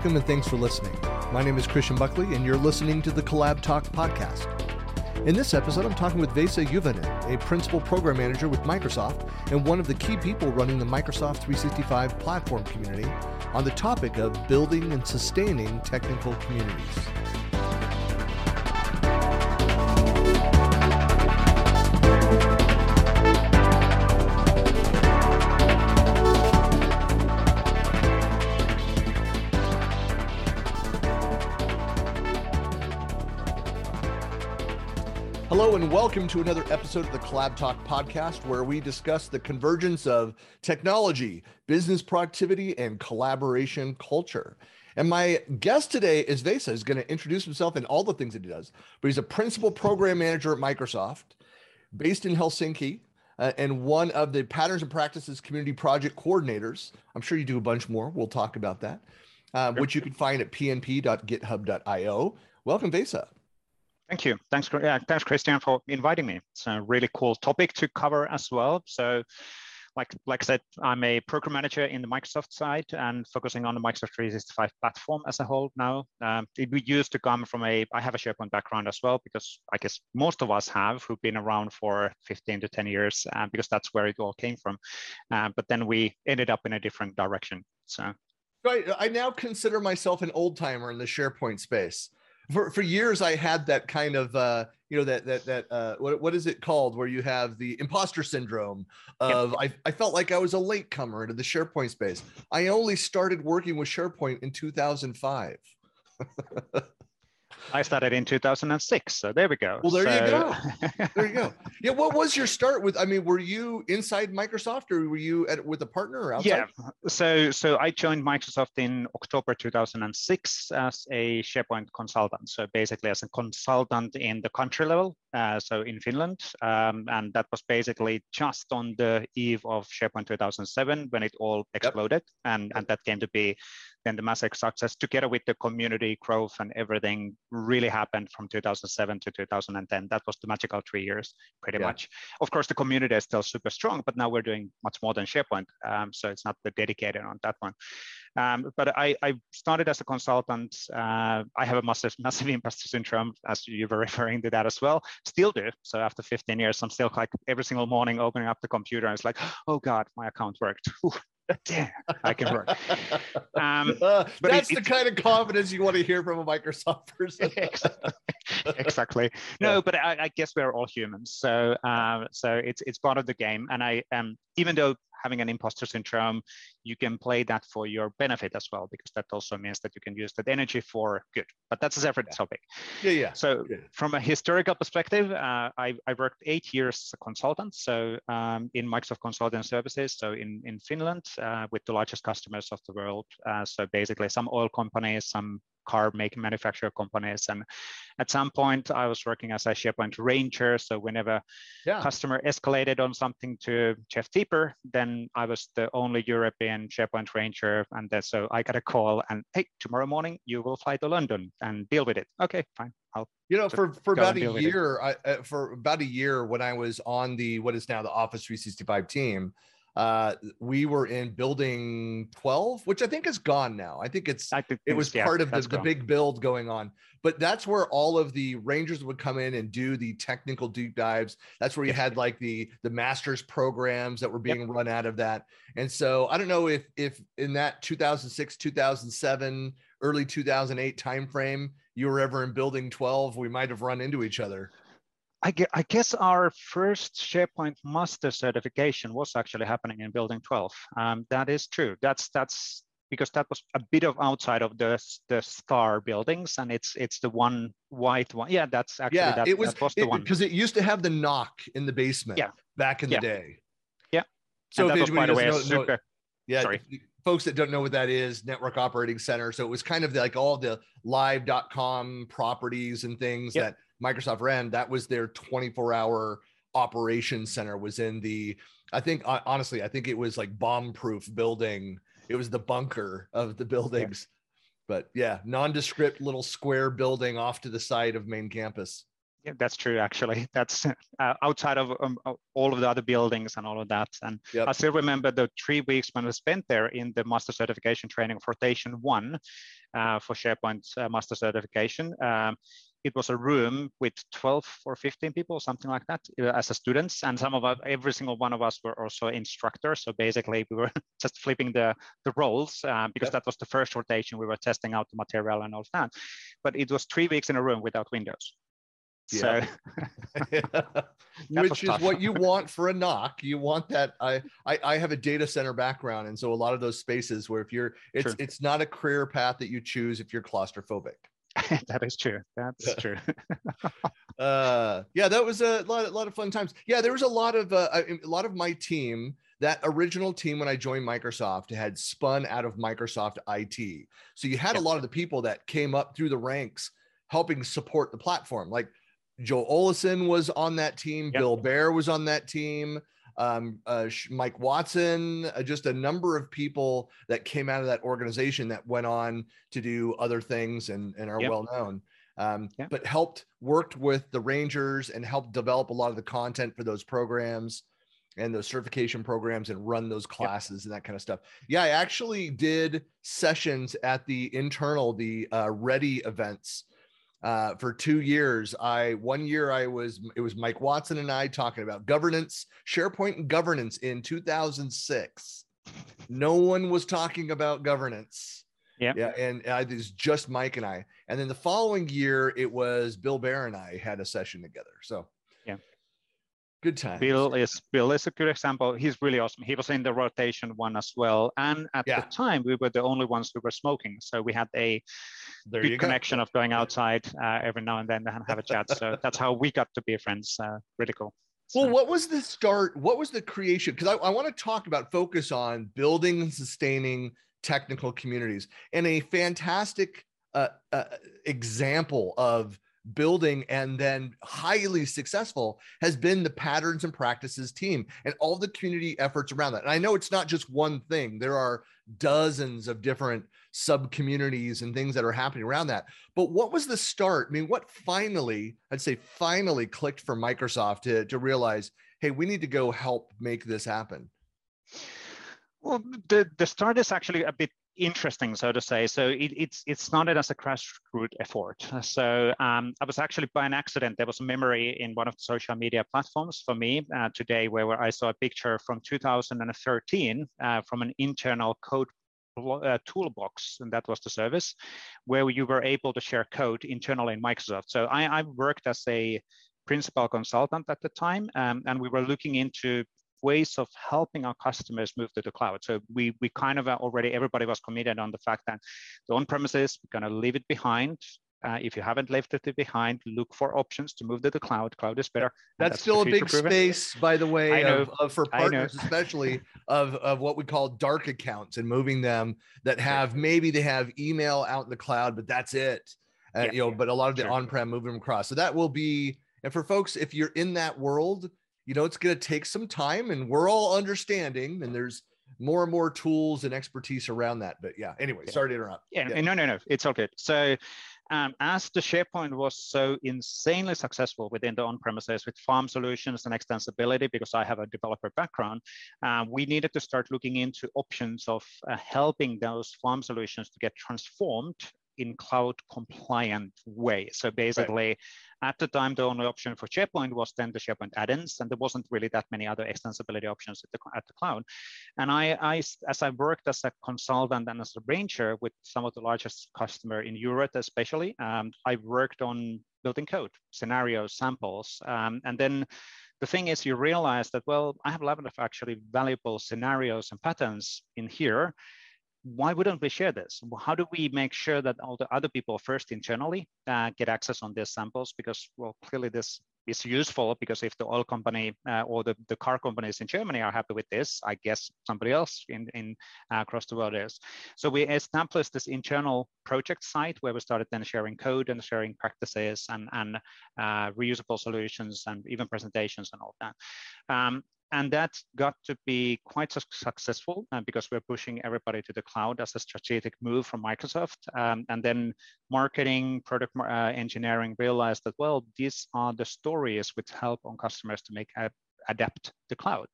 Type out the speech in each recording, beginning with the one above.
Welcome and thanks for listening. My name is Christian Buckley, and you're listening to the Collab Talk podcast. In this episode, I'm talking with Vesa Juvonen, a principal program manager with Microsoft and one of the key people running the Microsoft 365 platform community, on the topic of building and sustaining technical communities. And welcome to another episode of the Collab Talk podcast, where we discuss the convergence of technology, business productivity, and collaboration culture. And my guest today is Vesa. He's going to introduce himself and all the things that he does. But he's a principal program manager at Microsoft, based in Helsinki, uh, and one of the Patterns and Practices Community Project coordinators. I'm sure you do a bunch more. We'll talk about that, uh, which you can find at pnp.github.io. Welcome, Vesa. Thank you. Thanks, yeah, thanks, Christian, for inviting me. It's a really cool topic to cover as well. So, like, like I said, I'm a program manager in the Microsoft side and focusing on the Microsoft 365 platform as a whole now. Um, it we used to come from a, I have a SharePoint background as well, because I guess most of us have who've been around for 15 to 10 years, uh, because that's where it all came from. Uh, but then we ended up in a different direction. So. Right. I now consider myself an old timer in the SharePoint space for, for years I had that kind of uh, you know that that that uh, what what is it called where you have the imposter syndrome of yep. I, I felt like I was a latecomer into the SharePoint space. I only started working with SharePoint in 2005. I started in 2006. So there we go. Well, there so... you go. there you go. Yeah. What was your start with? I mean, were you inside Microsoft or were you at, with a partner or outside? Yeah. So, so I joined Microsoft in October 2006 as a SharePoint consultant. So basically as a consultant in the country level. Uh, so in Finland. Um, and that was basically just on the eve of SharePoint 2007 when it all exploded. Yep. And, and that came to be then the massive success together with the community growth and everything really happened from 2007 to 2010. That was the magical three years, pretty yeah. much. Of course, the community is still super strong, but now we're doing much more than SharePoint. Um, so it's not the dedicated on that one. Um, but I, I, started as a consultant. Uh, I have a massive, massive imposter syndrome, as you were referring to that as well. Still do. So after 15 years, I'm still like every single morning opening up the computer and it's like, oh God, my account worked. damn, I can work. Um, uh, that's it, the kind of confidence you want to hear from a Microsoft person. exactly. exactly. No, yeah. but I, I, guess we're all humans, so uh, so it's it's part of the game. And I um, even though having an imposter syndrome, you can play that for your benefit as well, because that also means that you can use that energy for good. But that's a separate yeah. topic. Yeah, yeah. So yeah. from a historical perspective, uh, I, I worked eight years as a consultant. So um, in Microsoft Consulting Services, so in, in Finland, uh, with the largest customers of the world. Uh, so basically some oil companies, some car making manufacturer companies. And at some point, I was working as a SharePoint ranger. So whenever yeah. customer escalated on something to Jeff Teper, then I was the only European SharePoint ranger. And then, so I got a call and hey, tomorrow morning you will fly to London and deal with it. Okay, fine. I'll you know, for for about a year, I, uh, for about a year when I was on the what is now the Office 365 team, uh we were in building 12 which i think is gone now. I think it's I think it was yeah, part of the, the big build going on. But that's where all of the rangers would come in and do the technical deep dives. That's where you had like the the masters programs that were being yep. run out of that. And so i don't know if if in that 2006 2007 early 2008 timeframe you were ever in building 12 we might have run into each other I, I guess our first SharePoint master certification was actually happening in Building 12. Um, that is true. That's that's because that was a bit of outside of the the star buildings, and it's it's the one white one. Yeah, that's actually yeah, that, it was, was the it, one because it used to have the NOC in the basement. Yeah. back in yeah. the day. Yeah. So that was, by the way, know, super. Know, yeah. Sorry. Folks that don't know what that is, network operating center. So it was kind of like all the live.com properties and things that Microsoft ran, that was their 24 hour operations center was in the, I think, honestly, I think it was like bomb proof building. It was the bunker of the buildings. Yeah. But yeah, nondescript little square building off to the side of main campus. Yeah, that's true. Actually, that's uh, outside of um, all of the other buildings and all of that. And yep. I still remember the three weeks when I spent there in the master certification training of rotation one uh, for SharePoint uh, master certification. Um, it was a room with 12 or 15 people, something like that, uh, as a students. And some of us, every single one of us were also instructors. So basically we were just flipping the, the roles uh, because yep. that was the first rotation. We were testing out the material and all that. But it was three weeks in a room without windows. Yeah. So which is what you want for a NOC. You want that. I, I I have a data center background, and so a lot of those spaces where if you're, it's True. it's not a career path that you choose if you're claustrophobic. that is true. That's true. uh, yeah, that was a lot, a lot of fun times. Yeah, there was a lot of uh, a lot of my team. That original team when I joined Microsoft had spun out of Microsoft IT. So you had a lot of the people that came up through the ranks helping support the platform. Like Joel Oleson was on that team. Yep. Bill Baer was on that team. Um, uh, Mike Watson, uh, just a number of people that came out of that organization that went on to do other things and, and are yep. well known. Um, yep. But helped worked with the Rangers and helped develop a lot of the content for those programs and those certification programs and run those classes and that kind of stuff. Yeah, I actually did sessions at the internal, the uh, Ready events uh, for two years. I one year I was it was Mike Watson and I talking about governance, SharePoint and governance in 2006. No one was talking about governance. Yeah, yeah, and I, it was just Mike and I. And then the following year, it was Bill Baer and I had a session together. So good time. Bill is Bill is a good example. He's really awesome. He was in the rotation one as well, and at yeah. the time we were the only ones who were smoking, so we had a there good connection go. of going outside uh, every now and then and have a chat. so that's how we got to be friends. Uh, really cool. So. Well, what was the start? What was the creation? Because I, I want to talk about focus on building and sustaining technical communities and a fantastic uh, uh example of building and then highly successful has been the patterns and practices team and all the community efforts around that. And I know it's not just one thing, there are dozens of different sub communities and things that are happening around that. But what was the start? I mean, what finally, I'd say finally clicked for Microsoft to, to realize, hey, we need to go help make this happen? Well, the, the start is actually a bit interesting, so to say. So it, it's it started as a grassroots effort. So um, I was actually by an accident. There was a memory in one of the social media platforms for me uh, today, where, where I saw a picture from 2013 uh, from an internal code uh, toolbox, and that was the service where you were able to share code internally in Microsoft. So I, I worked as a principal consultant at the time, um, and we were looking into ways of helping our customers move to the cloud. So we, we kind of already, everybody was committed on the fact that the on-premises, we're going to leave it behind. Uh, if you haven't left it behind, look for options to move to the cloud. Cloud is better. That's, that's still a big proven. space, by the way, of, of, for partners, especially of, of what we call dark accounts and moving them that have maybe they have email out in the cloud, but that's it. Uh, yeah, you know, yeah. but a lot of the sure. on-prem moving them across. So that will be, and for folks, if you're in that world, you know, it's going to take some time and we're all understanding and there's more and more tools and expertise around that. But yeah, anyway, sorry to interrupt. Yeah, yeah. no, no, no, it's all good. So um, as the SharePoint was so insanely successful within the on-premises with farm solutions and extensibility, because I have a developer background, uh, we needed to start looking into options of uh, helping those farm solutions to get transformed in cloud compliant way. So basically, right. at the time, the only option for SharePoint was then the SharePoint add-ins, and there wasn't really that many other extensibility options at the, at the cloud. And I, I, as I worked as a consultant and as a ranger with some of the largest customer in Europe, especially, um, I worked on building code, scenarios, samples, um, and then the thing is you realize that, well, I have a lot of actually valuable scenarios and patterns in here why wouldn't we share this? How do we make sure that all the other people first internally uh, get access on these samples? Because, well, clearly this is useful because if the oil company uh, or the, the car companies in Germany are happy with this, I guess somebody else in, in uh, across the world is. So we established this internal project site where we started then sharing code and sharing practices and, and uh, reusable solutions and even presentations and all that. Um, and that got to be quite successful uh, because we're pushing everybody to the cloud as a strategic move from Microsoft. Um, and then marketing, product uh, engineering realized that, well, these are the stories which help on customers to make a, adapt the cloud.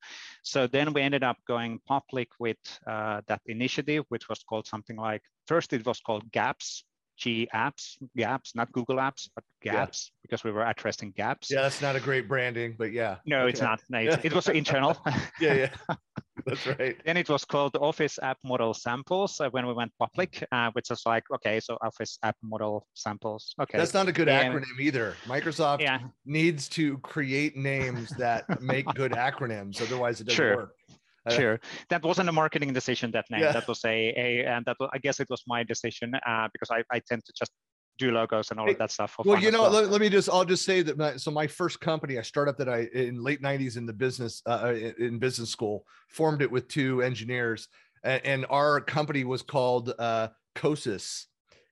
So then we ended up going public with uh, that initiative, which was called something like, first it was called GAPS, G apps, gaps, not Google apps, but gaps, yeah. because we were addressing gaps. Yeah, that's not a great branding, but yeah. No, okay. it's not. No, it, it was internal. yeah, yeah. That's right. then it was called Office App Model Samples uh, when we went public, uh, which was like, okay, so Office App Model Samples. Okay. That's not a good and, acronym either. Microsoft yeah. needs to create names that make good acronyms, otherwise it doesn't sure. work. Uh, sure that wasn't a marketing decision that name yeah. that was a, a and that was, i guess it was my decision uh, because I, I tend to just do logos and all of that stuff well you know well. let, let, me just i'll just say that my, so my first company i started up that i in late 90s in the business uh, uh in business school formed it with two engineers and, and our company was called uh QOSES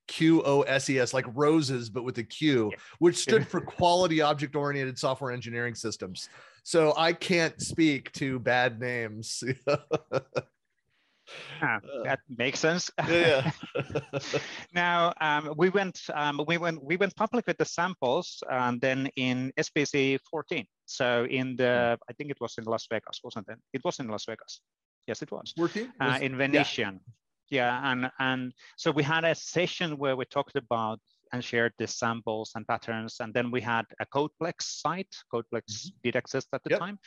Q O S E S, like roses, but with a Q, which stood for Quality Object Oriented Software Engineering Systems. So I can't speak to bad names. Ah, that makes sense. Yeah. now um, we went um, we went we went public with the samples, and then in SPC 14. So in the I think it was in Las Vegas, wasn't it? It was in Las Vegas. Yes, it was. 14 uh, in Venetian. Yeah yeah and and so we had a session where we talked about and shared the samples and patterns and then we had a codeplex site codeplex mm-hmm. did exist at the yep. time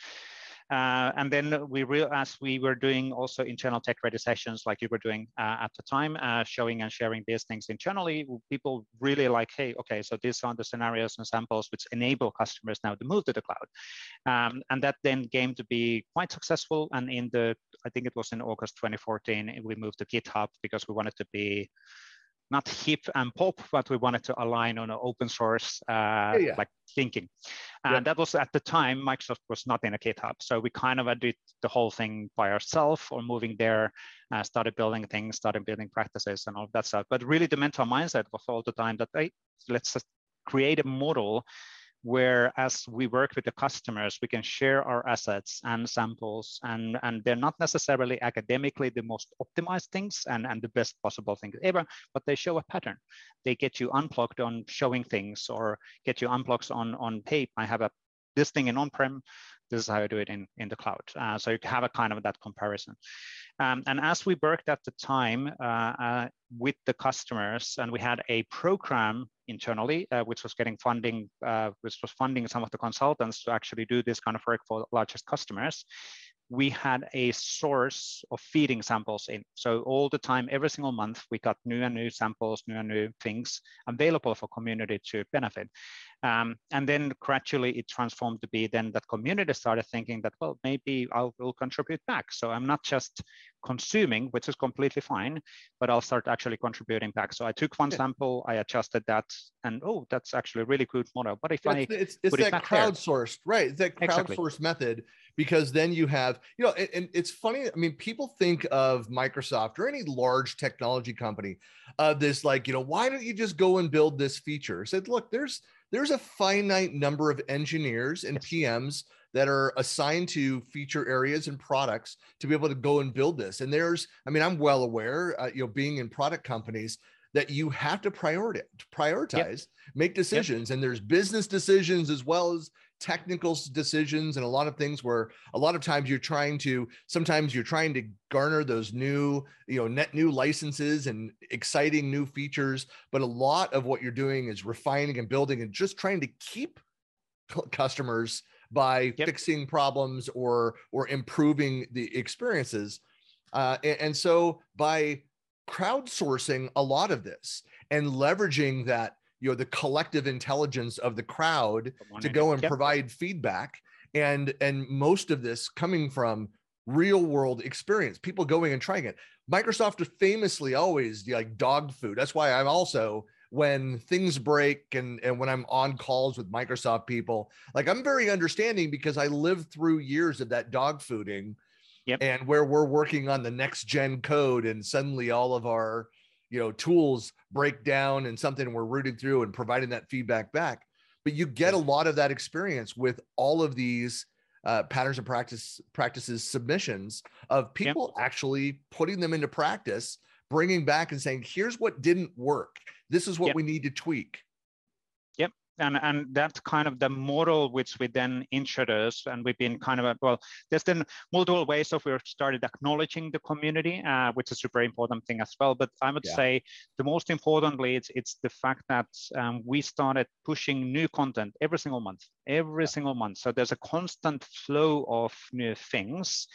uh, and then we real as we were doing also internal tech ready sessions like you were doing uh, at the time, uh, showing and sharing these things internally, people really like, hey, okay, so these are the scenarios and samples which enable customers now to move to the cloud. Um, and that then came to be quite successful. And in the, I think it was in August 2014, we moved to GitHub because we wanted to be not hip and pop, but we wanted to align on an open source uh, yeah, yeah. like thinking. And yeah. that was at the time, Microsoft was not in a GitHub. So we kind of did the whole thing by ourselves or moving there, uh, started building things, started building practices and all that stuff. But really the mental mindset was all the time that, hey, let's just create a model where as we work with the customers, we can share our assets and samples, and, and they're not necessarily academically the most optimized things and, and the best possible things ever, but they show a pattern. They get you unplugged on showing things or get you unplugged on, on hey, I have a this thing in on-prem, this is how you do it in, in the cloud. Uh, so you have a kind of that comparison. Um, and as we worked at the time uh, uh, with the customers, and we had a program internally, uh, which was getting funding, uh, which was funding some of the consultants to actually do this kind of work for largest customers we had a source of feeding samples in. So all the time, every single month, we got new and new samples, new and new things available for community to benefit. Um, and then gradually it transformed to be then that community started thinking that, well, maybe I will contribute back. So I'm not just consuming, which is completely fine, but I'll start actually contributing back. So I took one yeah. sample, I adjusted that, and oh, that's actually a really good model. But if I it's, it's that it crowdsourced, right? It's that crowdsourced exactly. method because then you have, you know, and, and, it's funny. I mean, people think of Microsoft or any large technology company of uh, this like, you know, why don't you just go and build this feature? I said, look, there's there's a finite number of engineers and PMs that are assigned to feature areas and products to be able to go and build this. And there's, I mean, I'm well aware, uh, you know, being in product companies that you have to prioritize, prioritize, yep. make decisions, yep. and there's business decisions as well as technical decisions and a lot of things where a lot of times you're trying to sometimes you're trying to garner those new you know net new licenses and exciting new features but a lot of what you're doing is refining and building and just trying to keep customers by yep. fixing problems or or improving the experiences uh, and, and so by crowdsourcing a lot of this and leveraging that you know the collective intelligence of the crowd to go and yep. provide feedback and and most of this coming from real world experience people going and trying it microsoft famously always like dog food that's why i'm also when things break and and when i'm on calls with microsoft people like i'm very understanding because i lived through years of that dog fooding yep. and where we're working on the next gen code and suddenly all of our you know tools break down and something we're rooting through and providing that feedback back but you get a lot of that experience with all of these uh, patterns and practice practices submissions of people yep. actually putting them into practice, bringing back and saying, "Here's what didn't work. This is what yep. we need to tweak." And and that's kind of the model which we then introduced and we've been kind of a, well there's then multiple ways of we've started acknowledging the community uh, which is a super important thing as well but i would yeah. say the most importantly it's it's the fact that um, we started pushing new content every single month every yeah. single month so there's a constant flow of new things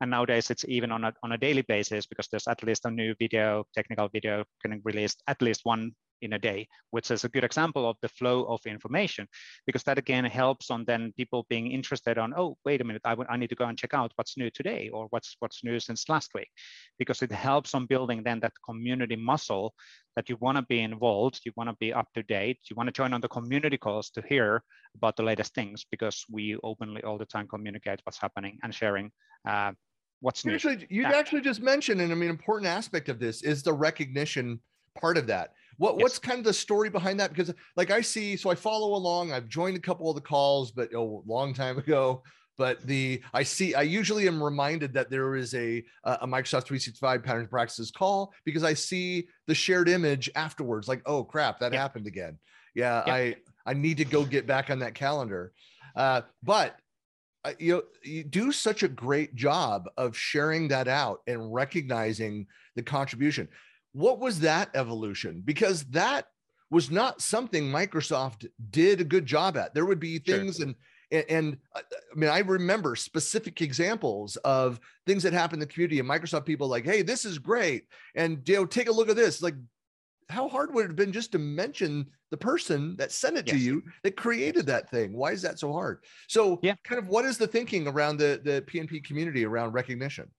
and nowadays it's even on a, on a daily basis because there's at least a new video technical video getting released at least one in a day, which is a good example of the flow of information, because that again helps on then people being interested on, oh, wait a minute, I, I need to go and check out what's new today or what's what's new since last week, because it helps on building then that community muscle that you want to be involved, you want to be up to date, you want to join on the community calls to hear about the latest things, because we openly all the time communicate what's happening and sharing uh, what's new. Actually, you yeah. actually just mentioned, and I mean, important aspect of this is the recognition part of that. What yes. what's kind of the story behind that? Because like I see, so I follow along. I've joined a couple of the calls, but a oh, long time ago. But the I see, I usually am reminded that there is a a Microsoft 365 patterns practices call because I see the shared image afterwards. Like, oh crap, that yep. happened again. Yeah, yep. I I need to go get back on that calendar. Uh, but uh, you know you do such a great job of sharing that out and recognizing the contribution what was that evolution? Because that was not something Microsoft did a good job at. There would be things sure. and and, uh, I mean, I remember specific examples of things that happened in the community and Microsoft people like, hey, this is great. And you know, take a look at this. Like, how hard would it have been just to mention the person that sent it yes. to you that created that thing? Why is that so hard? So, yeah. kind of what is the thinking around the the PNP community around recognition?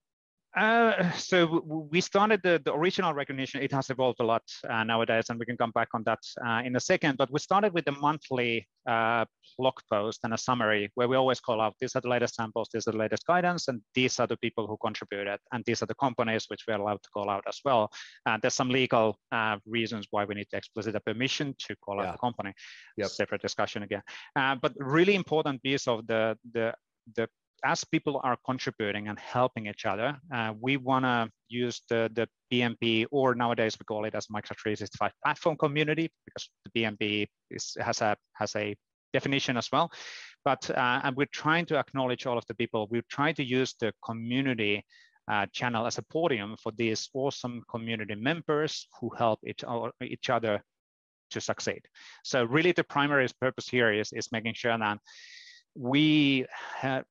Uh, so we started the, the original recognition. It has evolved a lot uh, nowadays, and we can come back on that uh, in a second. But we started with the monthly uh, blog post and a summary where we always call out these are the latest samples, these are the latest guidance, and these are the people who contributed, and these are the companies which we're allowed to call out as well. And there's some legal uh, reasons why we need to explicit a permission to call yeah. out the company. Yep. Separate discussion again. Uh, but really important piece of the the the as people are contributing and helping each other, uh, we want to use the, the PNP, or nowadays we call it as Microsoft 365 platform community, because the PNP is, has, a, has a definition as well. But uh, and we're trying to acknowledge all of the people. We're trying to use the community uh, channel as a podium for these awesome community members who help each, each other to succeed. So really the primary purpose here is, is making sure that we have,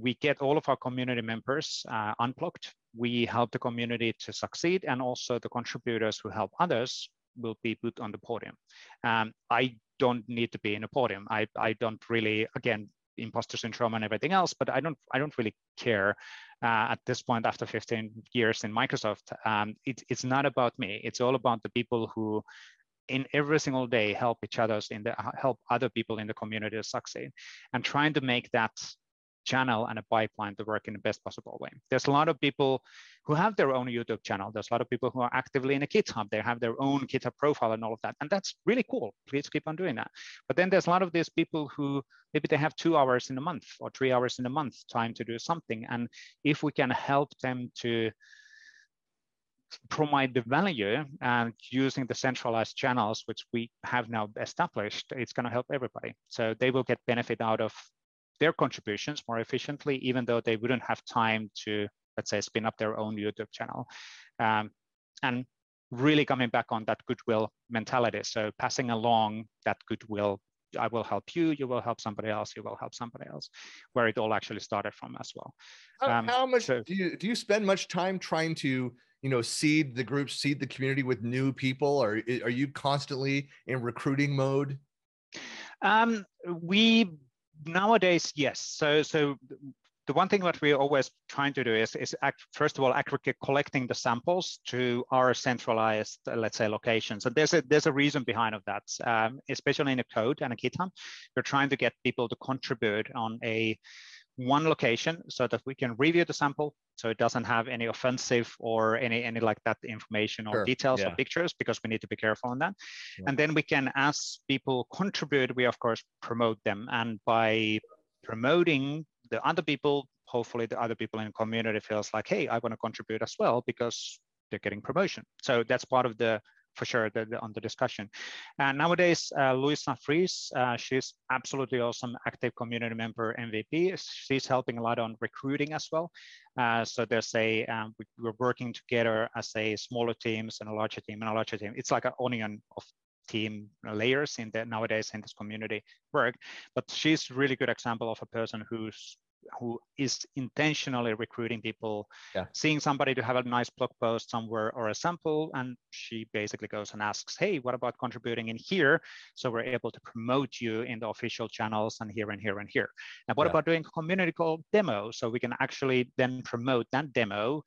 we get all of our community members uh, unplugged. We help the community to succeed, and also the contributors who help others will be put on the podium. Um, I don't need to be in a podium. I, I don't really, again, imposter syndrome and everything else, but I don't I don't really care uh, at this point after 15 years in Microsoft. Um, it, it's not about me. It's all about the people who in every single day help each other's in the help other people in the community to succeed and trying to make that channel and a pipeline to work in the best possible way. There's a lot of people who have their own YouTube channel. There's a lot of people who are actively in a GitHub. They have their own GitHub profile and all of that. And that's really cool. Please keep on doing that. But then there's a lot of these people who maybe they have two hours in a month or three hours in a month time to do something. And if we can help them to provide the value and using the centralized channels, which we have now established, it's going to help everybody. So they will get benefit out of their contributions more efficiently, even though they wouldn't have time to, let's say, spin up their own YouTube channel. Um, and really coming back on that goodwill mentality. So passing along that goodwill, I will help you, you will help somebody else, you will help somebody else, where it all actually started from as well. How, um, how much so, do you do you spend much time trying to you know seed the group, seed the community with new people, or are you constantly in recruiting mode? Um, we nowadays, yes. So, so the one thing that we're always trying to do is, is act, first of all, aggregate collecting the samples to our centralized, uh, let's say, locations. And there's a, there's a reason behind of that, um, especially in a code and a GitHub. We're trying to get people to contribute on a one location so that we can review the sample so it doesn't have any offensive or any any like that information or sure. details yeah. or pictures because we need to be careful on that yeah. and then we can as people contribute we of course promote them and by promoting the other people, hopefully the other people in the community feels like, hey, I want to contribute as well because they're getting promotion. So that's part of the for sure the, the, on the discussion. And nowadays, uh, Luise Freese, uh, she's absolutely awesome active community member MVP. She's helping a lot on recruiting as well. Uh, so there's a, um, we, are working together as a smaller teams and a larger team and a larger team. It's like an onion of team layers in the nowadays in this community work. But she's really good example of a person who's who is intentionally recruiting people, yeah. seeing somebody to have a nice blog post somewhere or a sample, and she basically goes and asks, "Hey, what about contributing in here?" So we're able to promote you in the official channels and here and here and here. And what yeah. about doing a community called demo? So we can actually then promote that demo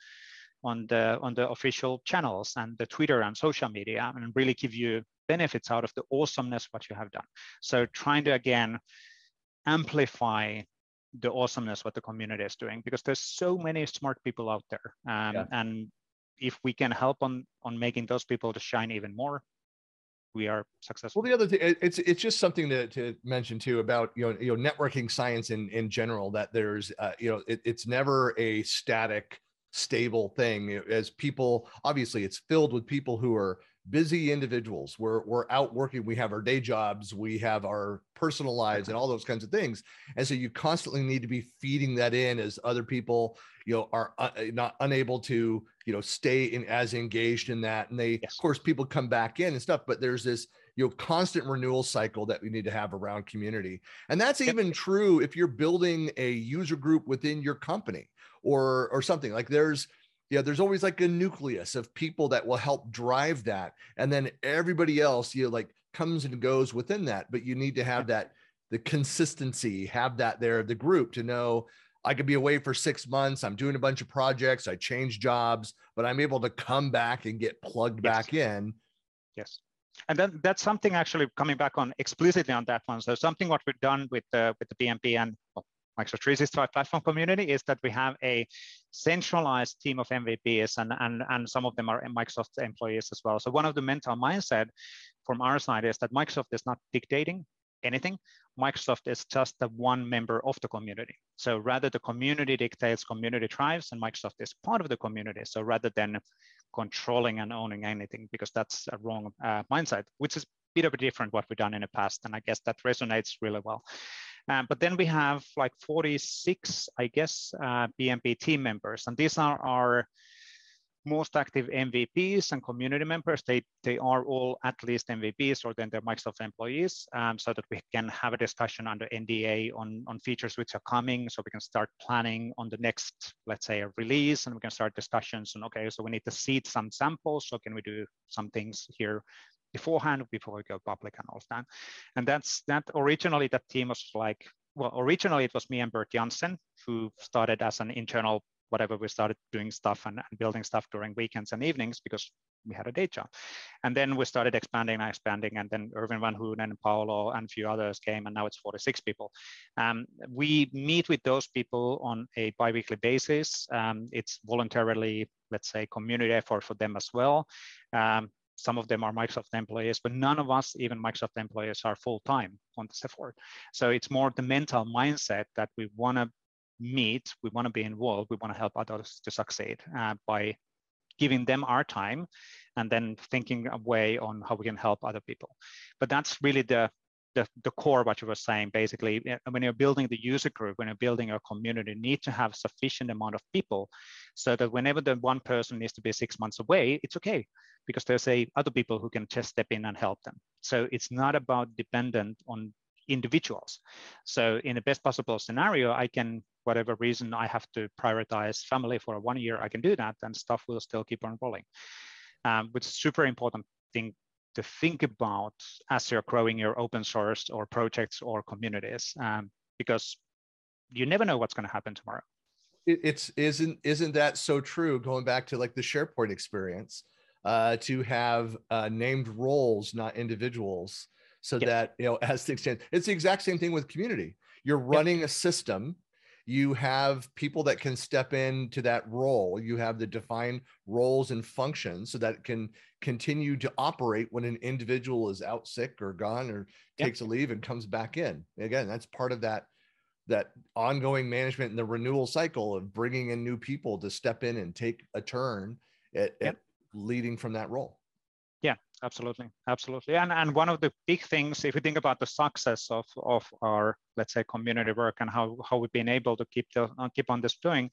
on the on the official channels and the Twitter and social media, and really give you benefits out of the awesomeness what you have done. So trying to again amplify the awesomeness what the community is doing because there's so many smart people out there. Um, yeah. and if we can help on on making those people to shine even more we are successful. Well the other thing it's it's just something to, to mention too about you know you know networking science in in general that there's uh, you know it, it's never a static stable thing. As people obviously it's filled with people who are busy individuals. We're we're out working. We have our day jobs. We have our personal lives and all those kinds of things. And so you constantly need to be feeding that in as other people, you know, are uh, not unable to, you know, stay in as engaged in that. And they, yes. of course, people come back in and stuff. But there's this you know constant renewal cycle that we need to have around community and that's even true if you're building a user group within your company or or something like there's yeah, there's always like a nucleus of people that will help drive that. And then everybody else, you know, like comes and goes within that. But you need to have that, the consistency, have that there, the group to know I could be away for six months. I'm doing a bunch of projects. I change jobs, but I'm able to come back and get plugged yes. back in. Yes. And then that's something actually coming back on explicitly on that one. So something what we've done with the with the PnP and Microsoft 365 platform community is that we have a centralized team of MVPs and, and, and some of them are Microsoft employees as well. So one of the mental mindset from our side is that Microsoft is not dictating anything. Microsoft is just the one member of the community. So rather the community dictates, community thrives, and Microsoft is part of the community. So rather than controlling and owning anything, because that's a wrong uh, mindset, which is a bit of a different what we've done in the past. And I guess that resonates really well. Um, but then we have like 46, I guess, uh, PnP team members, and these are our most active MVPs and community members. They, they are all at least MVPs or then they're Microsoft employees um, so that we can have a discussion under NDA on, on features which are coming. So we can start planning on the next, let's say a release and we can start discussions on, okay, so we need to seed some samples. So can we do some things here beforehand before we go public and all that. And that's that originally that team was like, well, originally it was me and Bert Jansen who started as an internal whatever we started doing stuff and, and, building stuff during weekends and evenings because we had a day job. And then we started expanding and expanding. And then Erwin van Hunen and Paolo and a few others came, and now it's 46 people. Um, we meet with those people on a biweekly basis. Um, it's voluntarily, let's say, community effort for them as well. Um, some of them are Microsoft employees, but none of us, even Microsoft employees, are full time on this effort. So it's more the mental mindset that we want to meet, we want to be involved, we want to help others to succeed uh, by giving them our time and then thinking a way on how we can help other people. But that's really the the, the core what you were saying basically when you're building the user group when you're building a community you need to have sufficient amount of people so that whenever the one person needs to be six months away it's okay because there's a other people who can just step in and help them. So it's not about dependent on individuals. So in the best possible scenario i can whatever reason i have to prioritize family for one year i can do that and stuff will still keep on rolling. Um, which is super important thing to think about as you're growing your open source or projects or communities um, because you never know what's going to happen tomorrow. It's isn't isn't that so true going back to like the sharepoint experience uh, to have uh, named roles not individuals so that you know as things change. It's the exact same thing with community. You're running a system you have people that can step into that role. You have the defined roles and functions so that it can continue to operate when an individual is out sick or gone or takes a leave and comes back in. Again that's part of that that ongoing management and the renewal cycle of bringing in new people to step in and take a turn at, yep. at leading from that role absolutely absolutely. And and one of the big things if you think about the success of of our let's say community work and how how we've been able to keep the uh, keep on this doing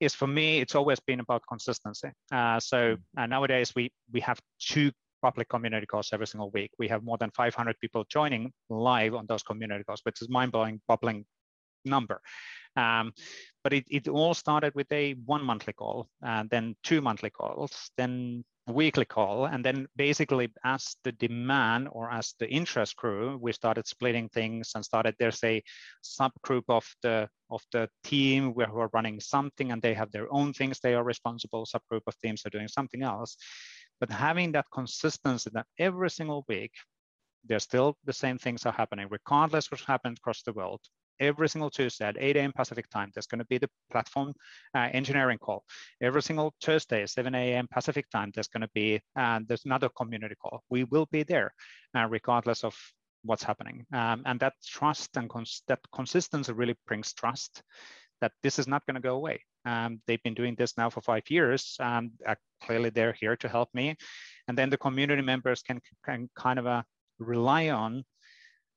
is for me it's always been about consistency. Uh, so mm. uh, nowadays we we have two public community calls every single week. We have more than 500 people joining live on those community calls which is mind-blowing bubbling number. Um, but it, it all started with a one monthly call and then two monthly calls then weekly call and then basically as the demand or as the interest grew we started splitting things and started there's a subgroup of the of the team where who are running something and they have their own things they are responsible subgroup of teams are doing something else. But having that consistency that every single week there's still the same things are happening regardless what's happened across the world every single Tuesday at 8 a.m. Pacific time, there's going to be the platform uh, engineering call. Every single Thursday, 7 a.m. Pacific time, there's going to be uh, there's another community call. We will be there, uh, regardless of what's happening. Um, and that trust and cons that consistency really brings trust that this is not going to go away. Um, they've been doing this now for five years. and clearly, they're here to help me. And then the community members can, can kind of uh, rely on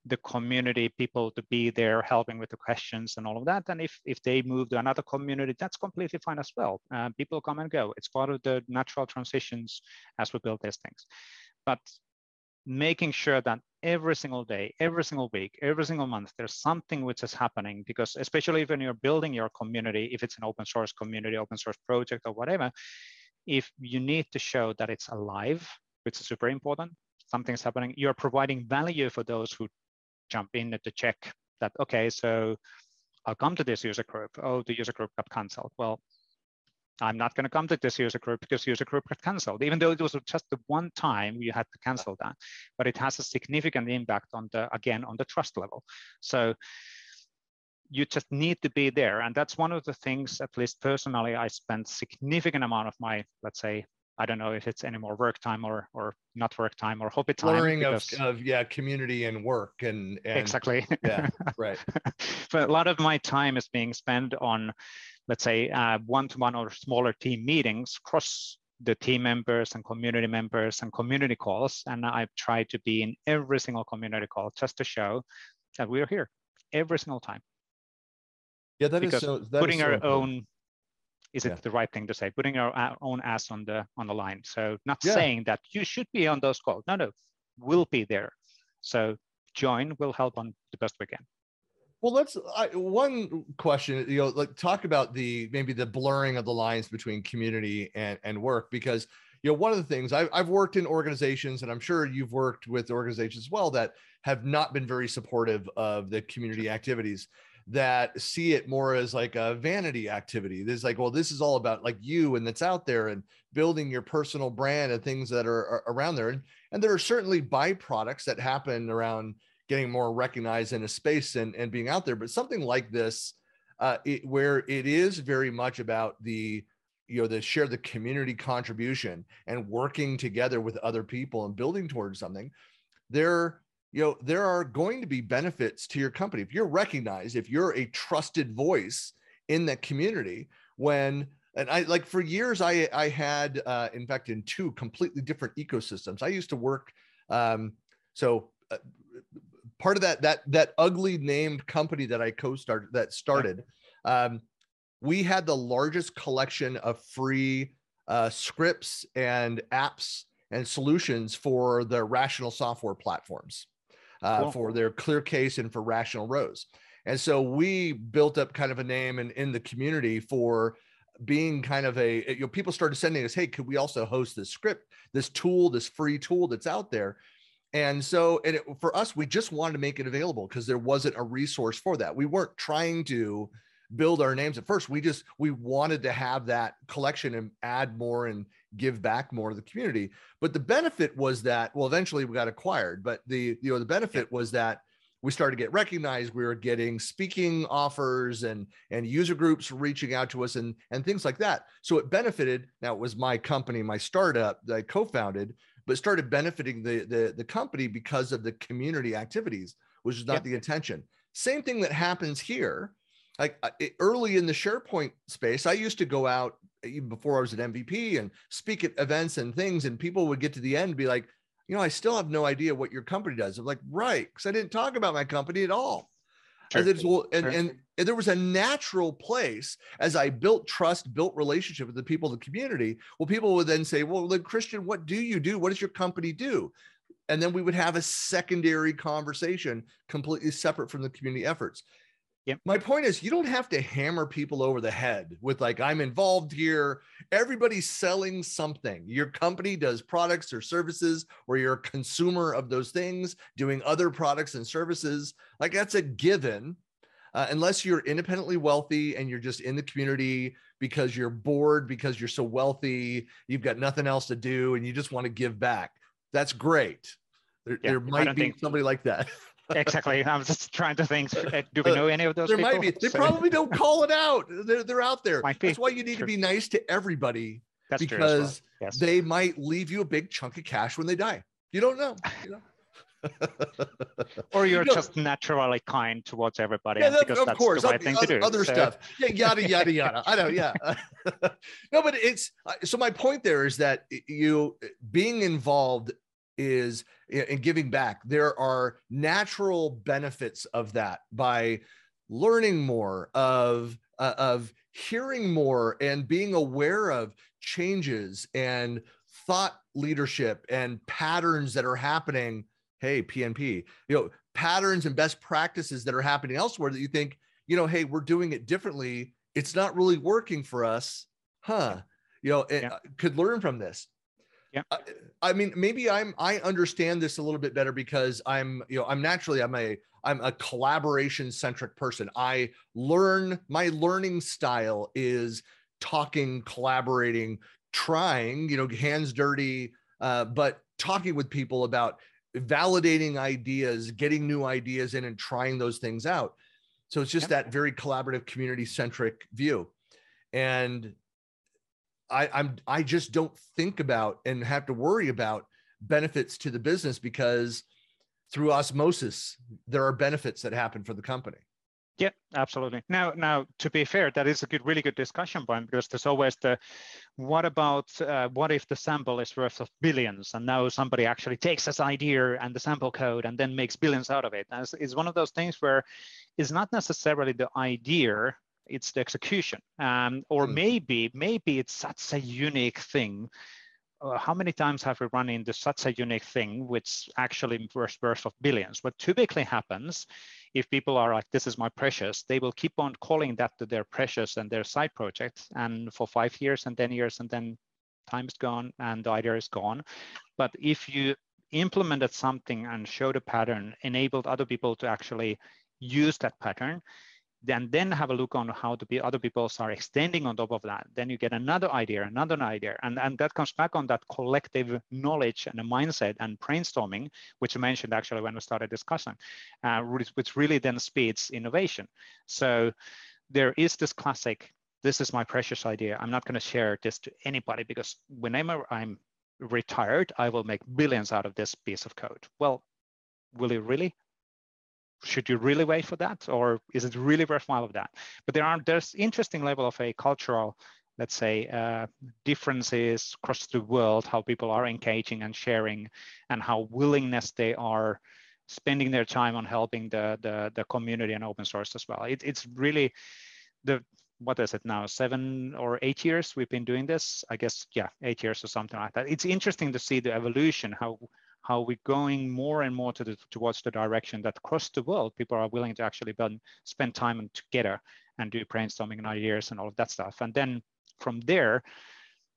the community people to be there helping with the questions and all of that. And if, if they move to another community, that's completely fine as well. Uh, people come and go. It's part of the natural transitions as we build these things. But making sure that every single day, every single week, every single month, there's something which is happening because especially when you're building your community, if it's an open source community, open source project or whatever, if you need to show that it's alive, which is super important, something's happening, you're providing value for those who jump in to check that, okay, so I'll come to this user group. Oh, the user group got canceled. Well, I'm not going to come to this user group because user group got canceled, even though it was just the one time you had to cancel that. But it has a significant impact on the, again, on the trust level. So you just need to be there. And that's one of the things, at least personally, I spend significant amount of my, let's say, I don't know if it's any more work time or or not work time or hobby time. Blurring because... of, of yeah, community and work and, and exactly. Yeah, right. but a lot of my time is being spent on, let's say, uh, one-to-one or smaller team meetings across the team members and community members and community calls. And I've tried to be in every single community call just to show that we are here every single time. Yeah, that because is so. That putting is so our important. own is it yeah. the right thing to say? Putting our, our, uh, own ass on the on the line. So not yeah. saying that you should be on those calls. No no. We'll be there. So join We'll help on the best we can. Well let's I, one question you know like talk about the maybe the blurring of the lines between community and and work because you know one of the things I've, I've worked in organizations and i'm sure you've worked with organizations as well that have not been very supportive of the community activities that see it more as like a vanity activity. There's like, well, this is all about like you and that's out there and building your personal brand and things that are, are around there. And, and there are certainly byproducts that happen around getting more recognized in a space and, and being out there. But something like this, uh, it, where it is very much about the, you know, the share the community contribution and working together with other people and building towards something, there you know there are going to be benefits to your company. If you're recognized if you're a trusted voice in that community when and i like for years i i had uh, in fact in two completely different ecosystems. I used to work um, so uh, part of that that that ugly named company that i co-started that started um, we had the largest collection of free uh, scripts and apps and solutions for the rational software platforms uh, cool. for their ClearCase and for Rational Rose. And so we built up kind of a name in, in the community for being kind of a, you know, people started sending us, hey, could we also host this script, this tool, this free tool that's out there? And so, and it, for us, we just wanted to make it available because there wasn't a resource for that. We weren't trying to build our names at first. We just, we wanted to have that collection and add more and give back more to the community. But the benefit was that, well, eventually we got acquired, but the, you know, the benefit was that we started to get recognized. We were getting speaking offers and, and user groups reaching out to us and, and things like that. So it benefited. Now it was my company, my startup that I co-founded, but started benefiting the, the, the company because of the community activities, which is not the intention. same thing that happens here. Like uh, early in the SharePoint space, I used to go out even before I was an MVP and speak at events and things, and people would get to the end and be like, you know, I still have no idea what your company does. I'm like, right, because I didn't talk about my company at all. Sure. As well, and, sure. and, and there was a natural place as I built trust, built relationship with the people of the community. Well, people would then say, well, then Christian, what do you do? What does your company do? And then we would have a secondary conversation completely separate from the community efforts. Yep. My point is, you don't have to hammer people over the head with, like, I'm involved here. Everybody's selling something. Your company does products or services, or you're a consumer of those things, doing other products and services. Like, that's a given. Uh, unless you're independently wealthy and you're just in the community because you're bored, because you're so wealthy, you've got nothing else to do, and you just want to give back. That's great. There, yeah, there might be think- somebody like that. Exactly. I'm just trying to think. Uh, do we know any of those? There people? might be. They so, probably don't call it out. They're they're out there. Might be. That's why you need to be nice to everybody. That's because well. yes. they might leave you a big chunk of cash when they die. You don't know. You know? or you're just naturally kind towards everybody yeah, that, because that's course, the right thing other, to do. Other so. stuff, yeah, yada yada yada. I know, yeah. no, but it's so. My point there is that you being involved is in giving back. There are natural benefits of that by learning more of uh, of hearing more and being aware of changes and thought leadership and patterns that are happening. Hey pnp you know patterns and best practices that are happening elsewhere that you think you know hey we're doing it differently. It's not really working for us. Huh. You know yeah. could learn from this yeah. I, I mean, maybe I'm I understand this a little bit better because I'm, you know, I'm naturally I'm a I'm a collaboration centric person. I learn my learning style is talking, collaborating, trying, you know, hands dirty, uh, but talking with people about validating ideas, getting new ideas in and trying those things out. So it's just yep. that very collaborative community centric view. And I, I'm I just don't think about and have to worry about benefits to the business because through osmosis there are benefits that happen for the company. Yeah, absolutely. Now, now to be fair, that is a good, really good discussion point because there's always the, what about, uh, what if the sample is worth of billions and now somebody actually takes this idea and the sample code and then makes billions out of it. And it's, it's one of those things where it's not necessarily the idea it's the execution. Um, or mm. maybe, maybe it's such a unique thing. Uh, how many times have we run into such a unique thing, which actually worth worth of billions? What typically happens if people are like, this is my precious, they will keep on calling that to their precious and their side project. And for five years and 10 years, and then time is gone and the idea is gone. But if you implemented something and showed a pattern, enabled other people to actually use that pattern, then then have a look on how the other people are extending on top of that. Then you get another idea another idea. And and that comes back on that collective knowledge and a mindset and brainstorming which you mentioned actually when we started discussing uh, which really then speeds innovation. So there is this classic this is my precious idea. I'm not going to share this to anybody because whenever i'm retired i will make billions out of this piece of code. Well will you really should you really wait for that or is it really worthwhile of that? But there are there's interesting level of a cultural let's say uh, differences across the world how people are engaging and sharing and how willingness they are spending their time on helping the the, the community and open source as well. It, it's really the what is it now seven or eight years we've been doing this? I guess yeah eight years or something like that. It's interesting to see the evolution how how we're going more and more to the, towards the direction that across the world, people are willing to actually spend, spend time together and do brainstorming and ideas and all of that stuff. And then from there,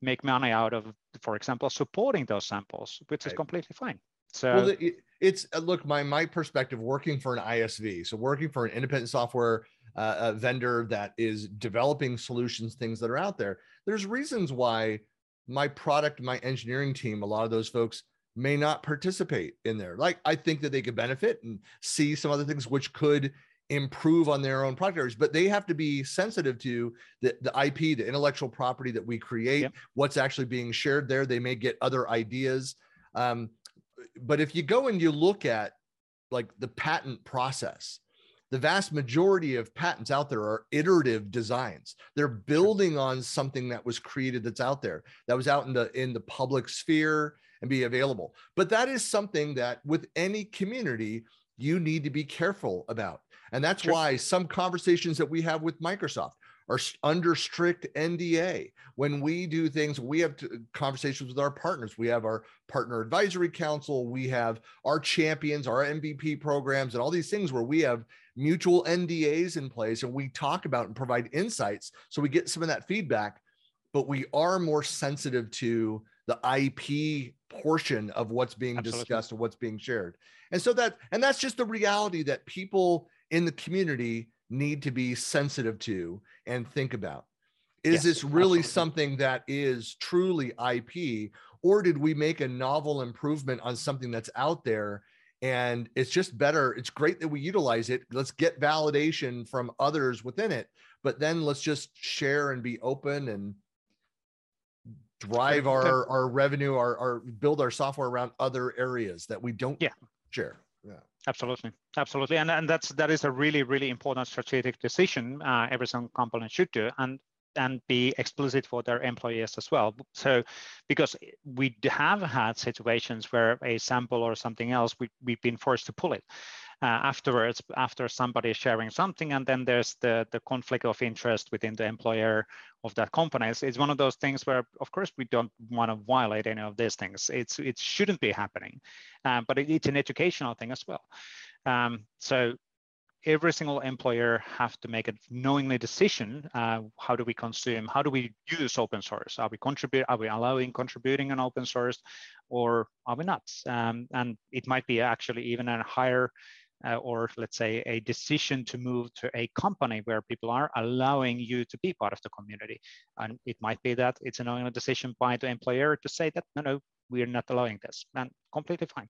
make money out of, for example, supporting those samples, which right. is completely fine. So well, it's uh, look, my my perspective working for an ISV, so working for an independent software uh, vendor that is developing solutions, things that are out there. There's reasons why my product, my engineering team, a lot of those folks may not participate in there. Like I think that they could benefit and see some other things which could improve on their own product areas, but they have to be sensitive to the, the IP, the intellectual property that we create, yep. what's actually being shared there. They may get other ideas. Um, but if you go and you look at like the patent process, the vast majority of patents out there are iterative designs they're building on something that was created that's out there that was out in the in the public sphere and be available but that is something that with any community you need to be careful about and that's sure. why some conversations that we have with microsoft are under strict NDA. When we do things, we have conversations with our partners. We have our partner advisory council, we have our champions, our MVP programs, and all these things where we have mutual NDAs in place and we talk about and provide insights. So we get some of that feedback, but we are more sensitive to the IP portion of what's being Absolutely. discussed and what's being shared. And so that, and that's just the reality that people in the community need to be sensitive to and think about. Is yes, this really absolutely. something that is truly IP, or did we make a novel improvement on something that's out there? And it's just better. It's great that we utilize it. Let's get validation from others within it, but then let's just share and be open and drive our, our revenue, our, our build our software around other areas that we don't yeah. share. Yeah. Absolutely, absolutely, and and that's that is a really really important strategic decision uh, every single company should do, and and be explicit for their employees as well. So, because we have had situations where a sample or something else we we've been forced to pull it, afterwards after somebody is sharing something and then there's the the conflict of interest within the employer of that company. It's, it's one of those things where of course we don't want to violate any of these things. It's it shouldn't be happening uh, but it, it's an educational thing as well. Um, so every single employer have to make a knowingly decision uh, how do we consume how do we use open source? Are we contribute are we allowing contributing on open source or are we not? Um, and it might be actually even a higher uh, or let's say a decision to move to a company where people are allowing you to be part of the community. And it might be that it's an decision by the employer to say that, no, no, we're not allowing this and completely fine.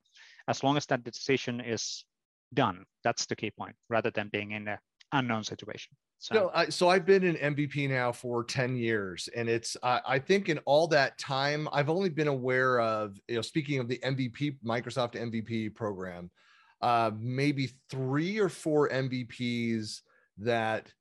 As long as that decision is done, that's the key point rather than being in an unknown situation. So, no, I, so I've been an MVP now for 10 years. And it's, I, I think in all that time, I've only been aware of, you know, speaking of the MVP, Microsoft MVP program, uh, maybe three or four MVPs that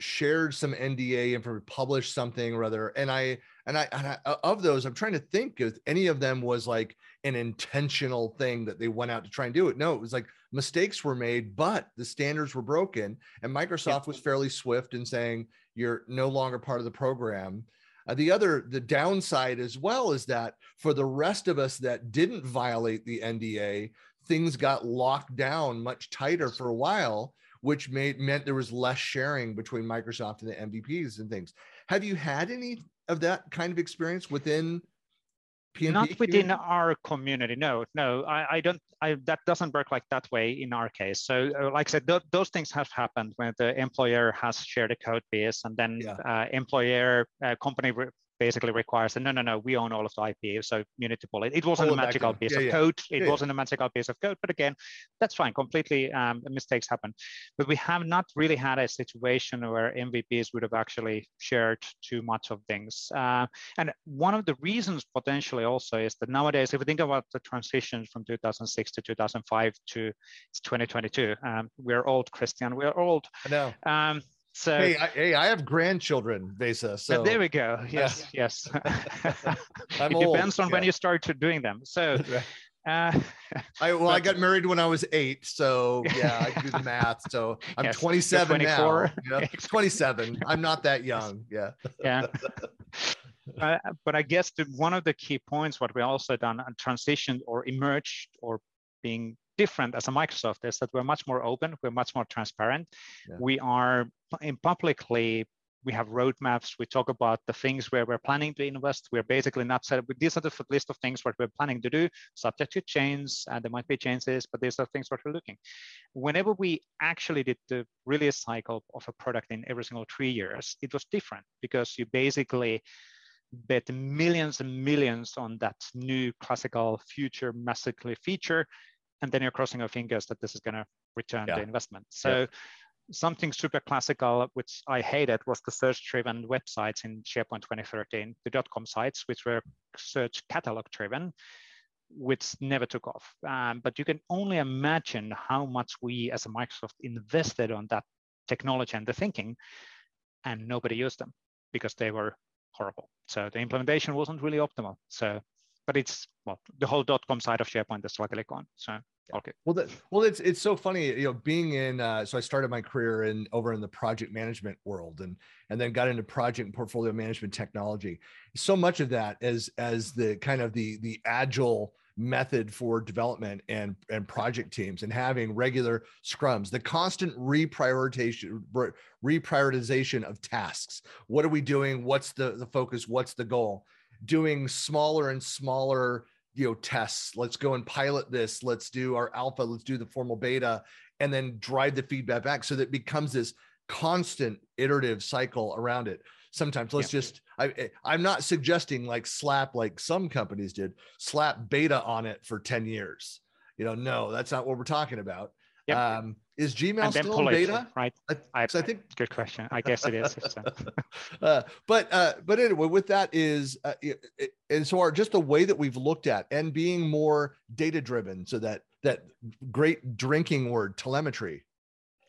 shared some NDA and published something or other. And I, and I, and I, uh, of those, I'm trying to think if any of them was like an intentional thing that they went out to try and do it. No, it was like mistakes were made, but the standards were broken. And Microsoft yeah. was fairly swift in saying you're no longer part of the program. Uh, the other, the downside as well is that for the rest of us that didn't violate the NDA, things got locked down much tighter for a while, which made meant there was less sharing between Microsoft and the MVPs and things. Have you had any of that kind of experience within PNP Not within our community. No, no, I, I don't. I, that doesn't work like that way in our case. So, uh, like I said, th- those things have happened when the employer has shared a code base, and then yeah. uh, employer uh, company re- basically requires that no, no, no, we own all of the IP, so you need to pull it. It wasn't a magical piece yeah, of yeah. code. It yeah, wasn't a magical piece of code, but again, that's fine. Completely um, mistakes happen, but we have not really had a situation where MVPs would have actually shared too much of things. Uh, and one of the reasons potentially also is that nowadays, if we think about the transitions from 2006 to 2005 to 2022, um, we're old, Christian. We're old. I know. Um, so hey, I, hey, I have grandchildren, Vesa. So there we go. Yes, yes. it old. depends on yeah. when you start to doing them. So. Uh, I well, but, I got married when I was eight, so yeah, I do the math. So I'm yes, 27 now. Yeah, 27. I'm not that young. Yeah. Yeah. uh, but I guess the, one of the key points, what we also done, uh, transitioned or emerged or being different as a Microsoft is that we're much more open, we're much more transparent. Yeah. We are in publicly we have roadmaps. We talk about the things where we're planning to invest. We're basically not set up. These are the list of things what we're planning to do, subject to change. And there might be changes, but these are things what we're looking. Whenever we actually did the release cycle of a product in every single three years, it was different because you basically bet millions and millions on that new classical future massively feature and then you're crossing your fingers that this is going to return yeah. the investment. So yeah. something super classical, which I hated, was the search-driven websites in SharePoint 2013, the .com sites, which were search catalog-driven. which never took off. Um, but you can only imagine how much we as a Microsoft invested on that technology and the thinking, and nobody used them because they were horrible. So the implementation wasn't really optimal. So, but it's well, the whole dot com side of SharePoint is luckily gone. So okay. Well, that, well, it's it's so funny, you know, being in. Uh, so I started my career in over in the project management world, and and then got into project and portfolio management technology. So much of that as as the kind of the the agile method for development and and project teams and having regular scrums the constant reprioritization reprioritization of tasks what are we doing what's the the focus what's the goal doing smaller and smaller you know tests let's go and pilot this. Let's do our alpha. Let's do the formal beta and then drive the feedback back. So that it becomes this constant iterative cycle around it. Sometimes let's yeah. just I, eh, i'm not suggesting like slap like some companies did slap beta on it for 10 years. You know no that's not what we're talking about. Yep. um is gmail still in beta it, right I, I, I, think good question i guess it is uh, but uh but anyway with that is uh, it, and so our just the way that we've looked at and being more data driven so that that great drinking word telemetry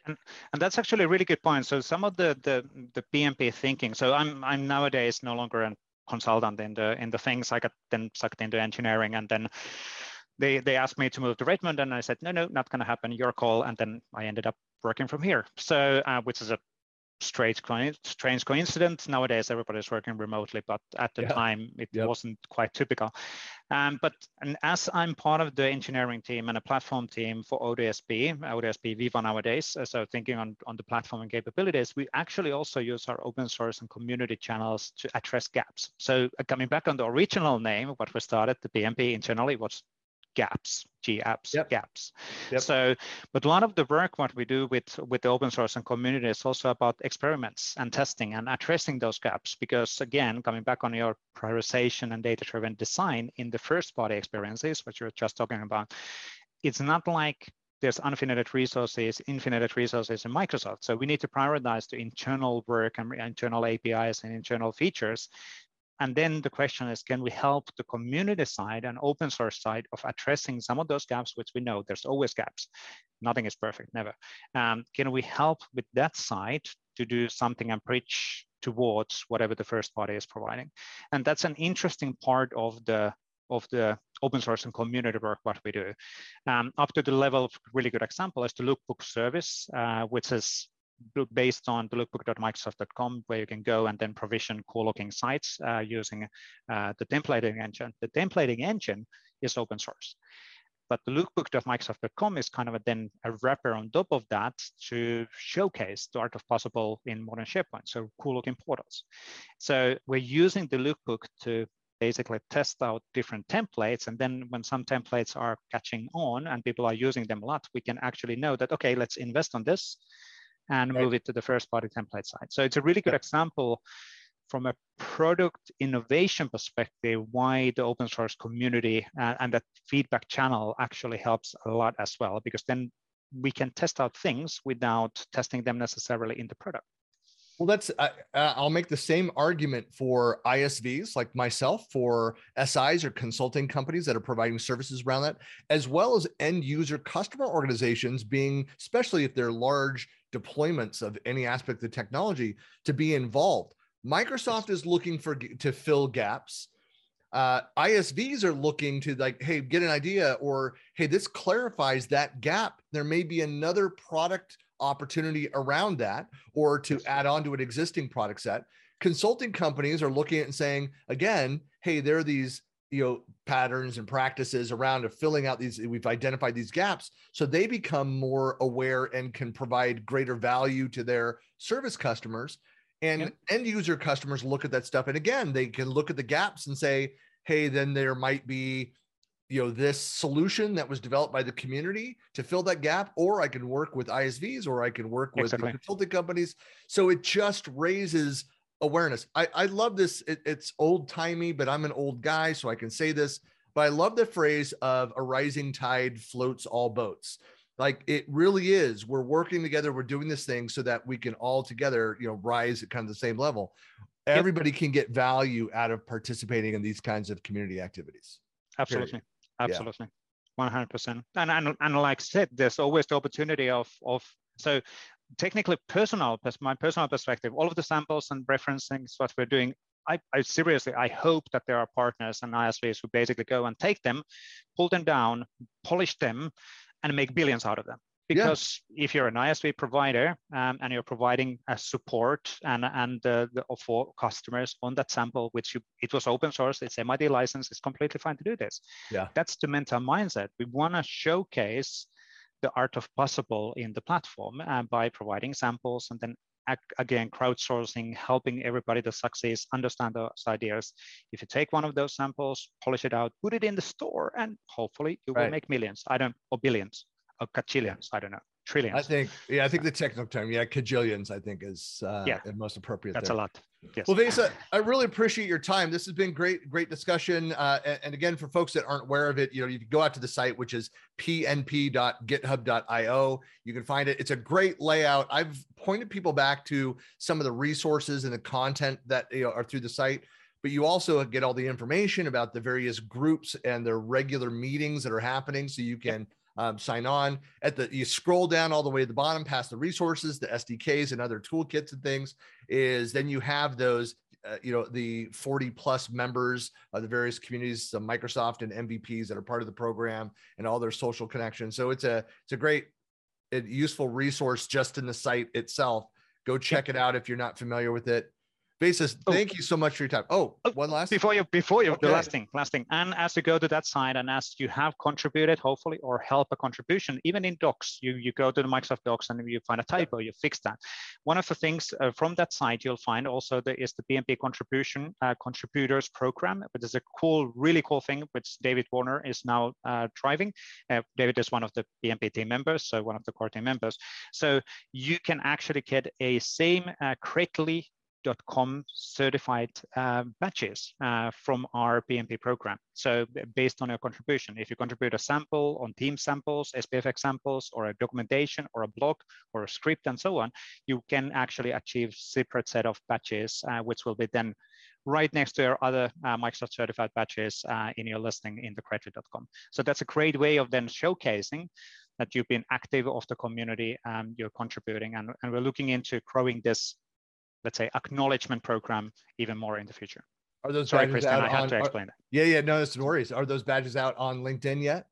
and, and that's actually a really good point. So some of the, the the PnP thinking. So I'm I'm nowadays no longer a consultant in the in the things. I got then sucked into engineering, and then they they asked me to move to Redmond, and I said no, no, not going to happen. Your call. And then I ended up working from here. So uh, which is a strange, strange coincidence. Nowadays, everybody's working remotely, but at the yeah. time, it yep. wasn't quite typical. Um, but and as I'm part of the engineering team and a platform team for ODSP, ODSP Viva nowadays, uh, so thinking on, on the platform and capabilities, we actually also use our open source and community channels to address gaps. So uh, coming back on the original name, what we started, the PnP internally was gaps, GApps, yep. gaps. Yep. So, but a lot of the work what we do with with the open source and community is also about experiments and testing and addressing those gaps. Because again, coming back on your prioritization and data-driven design in the first-party experiences, what you're just talking about, it's not like there's unfinite resources, infinite resources in Microsoft. So we need to prioritize the internal work and internal APIs and internal features and then the question is, can we help the community side and open source side of addressing some of those gaps, which we know there's always gaps. Nothing is perfect, never. Um, can we help with that side to do something and preach towards whatever the first party is providing? And that's an interesting part of the of the open source and community work what we do. Um, up to the level of really good example is the lookbook service, uh, which is based on the lookbook.microsoft.com, where you can go and then provision cool looking sites uh, using uh, the templating engine. The templating engine is open source. But the lookbook.microsoft.com is kind of a, then a wrapper on top of that to showcase the art of possible in modern SharePoint, so cool looking portals. So we're using the lookbook to basically test out different templates. And then when some templates are catching on and people are using them a lot, we can actually know that, okay, let's invest on this and move it to the first party template side. So it's a really good example from a product innovation perspective, why the open source community and, and that feedback channel actually helps a lot as well, because then we can test out things without testing them necessarily in the product. Well, that's uh, I'll make the same argument for ISVs like myself, for SIs or consulting companies that are providing services around that, as well as end user customer organizations being, especially if they're large deployments of any aspect of technology to be involved. Microsoft is looking for to fill gaps. Uh, ISVs are looking to like, hey, get an idea, or hey, this clarifies that gap. There may be another product opportunity around that, or to add on to an existing product set. Consulting companies are looking at and saying, again, hey, there are these you know patterns and practices around of filling out these we've identified these gaps so they become more aware and can provide greater value to their service customers and yep. end user customers look at that stuff and again they can look at the gaps and say hey then there might be you know this solution that was developed by the community to fill that gap or i can work with isvs or i can work with exactly. consulting companies so it just raises awareness. I, I love this. It, it's old timey, but I'm an old guy, so I can say this. But I love the phrase of a rising tide floats all boats. Like it really is. We're working together. We're doing this thing so that we can all together, you know, rise at kind of the same level. Everybody can get value out of participating in these kinds of community activities. Absolutely. Period. absolutely. 100% and, and and like i said there's always the opportunity of of so technically personal my personal perspective all of the samples and referencing is what we're doing I, I, seriously, I hope that there are partners and ISVs who basically go and take them, pull them down, polish them, and make billions out of them. Because yeah. if you're an ISV provider um, and you're providing a support and and uh, the, for customers on that sample, which you, it was open source, it's MIT license, it's completely fine to do this. Yeah, that's the mental mindset. We want to showcase the art of possible in the platform uh, by providing samples and then again crowdsourcing helping everybody to succeed understand those ideas if you take one of those samples polish it out put it in the store and hopefully you right. will make millions i don't or billions or cajillions i don't know trillions. I think, yeah, I think the technical term, yeah, cajillions, I think is uh, yeah. most appropriate. That's there. a lot. Yes. Well, Vesa, I really appreciate your time. This has been great, great discussion. Uh, and, and, again, for folks that aren't aware of it, you know, you can go out to the site, which is pnp.github.io. You can find it. It's a great layout. I've pointed people back to some of the resources and the content that you know, are through the site but you also get all the information about the various groups and their regular meetings that are happening so you can um, sign on. At the you scroll down all the way to the bottom past the resources the sdks and other toolkits and things is then you have those uh, you know the 40 plus members of the various communities the microsoft and mvps that are part of the program and all their social connections. So it's a it's a great useful resource just in the site itself. Go check it out if you're not familiar with it Vesa, oh. thank you so much for your time. Oh, oh one last before you before you okay. the last thing, last thing. And as you go to that side and as you have contributed, hopefully, or help a contribution, even in docs, you you go to the Microsoft Docs and you find a typo, you fix that. One of the things uh, from that site you'll find also there is the PnP contribution uh, contributors program, which is a cool, really cool thing, which David Warner is now uh, driving. Uh, David is one of the PnP team members, so one of the core team members. So you can actually get a same uh, correctly com certified uh, badges uh, from our PNP program. So based on your contribution, if you contribute a sample on team samples, SPFX samples, or a documentation, or a blog, or a script, and so on, you can actually achieve separate set of badges, uh, which will be then right next to your other uh, Microsoft certified badges uh, in your listing in the Credly.com. So that's a great way of then showcasing that you've been active of the community and you're contributing. And, and we're looking into growing this let's say, acknowledgement program even more in the future. Are those Sorry, Christian, I have on, to explain are, that. Yeah, yeah, no, no worries. Are those badges out on LinkedIn yet?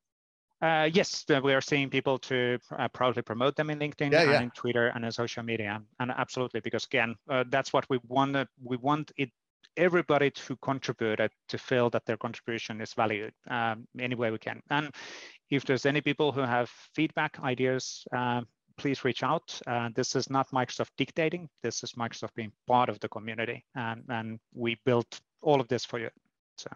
Uh, yes, we are seeing people to uh, proudly promote them in LinkedIn yeah, and yeah. in Twitter and in social media, and absolutely because again, uh, that's what we want. We want it everybody to contribute to feel that their contribution is valued um, any way we can. And if there's any people who have feedback, ideas, uh, please reach out. Uh, this is not Microsoft dictating. This is Microsoft being part of the community, and, and we built all of this for you. So.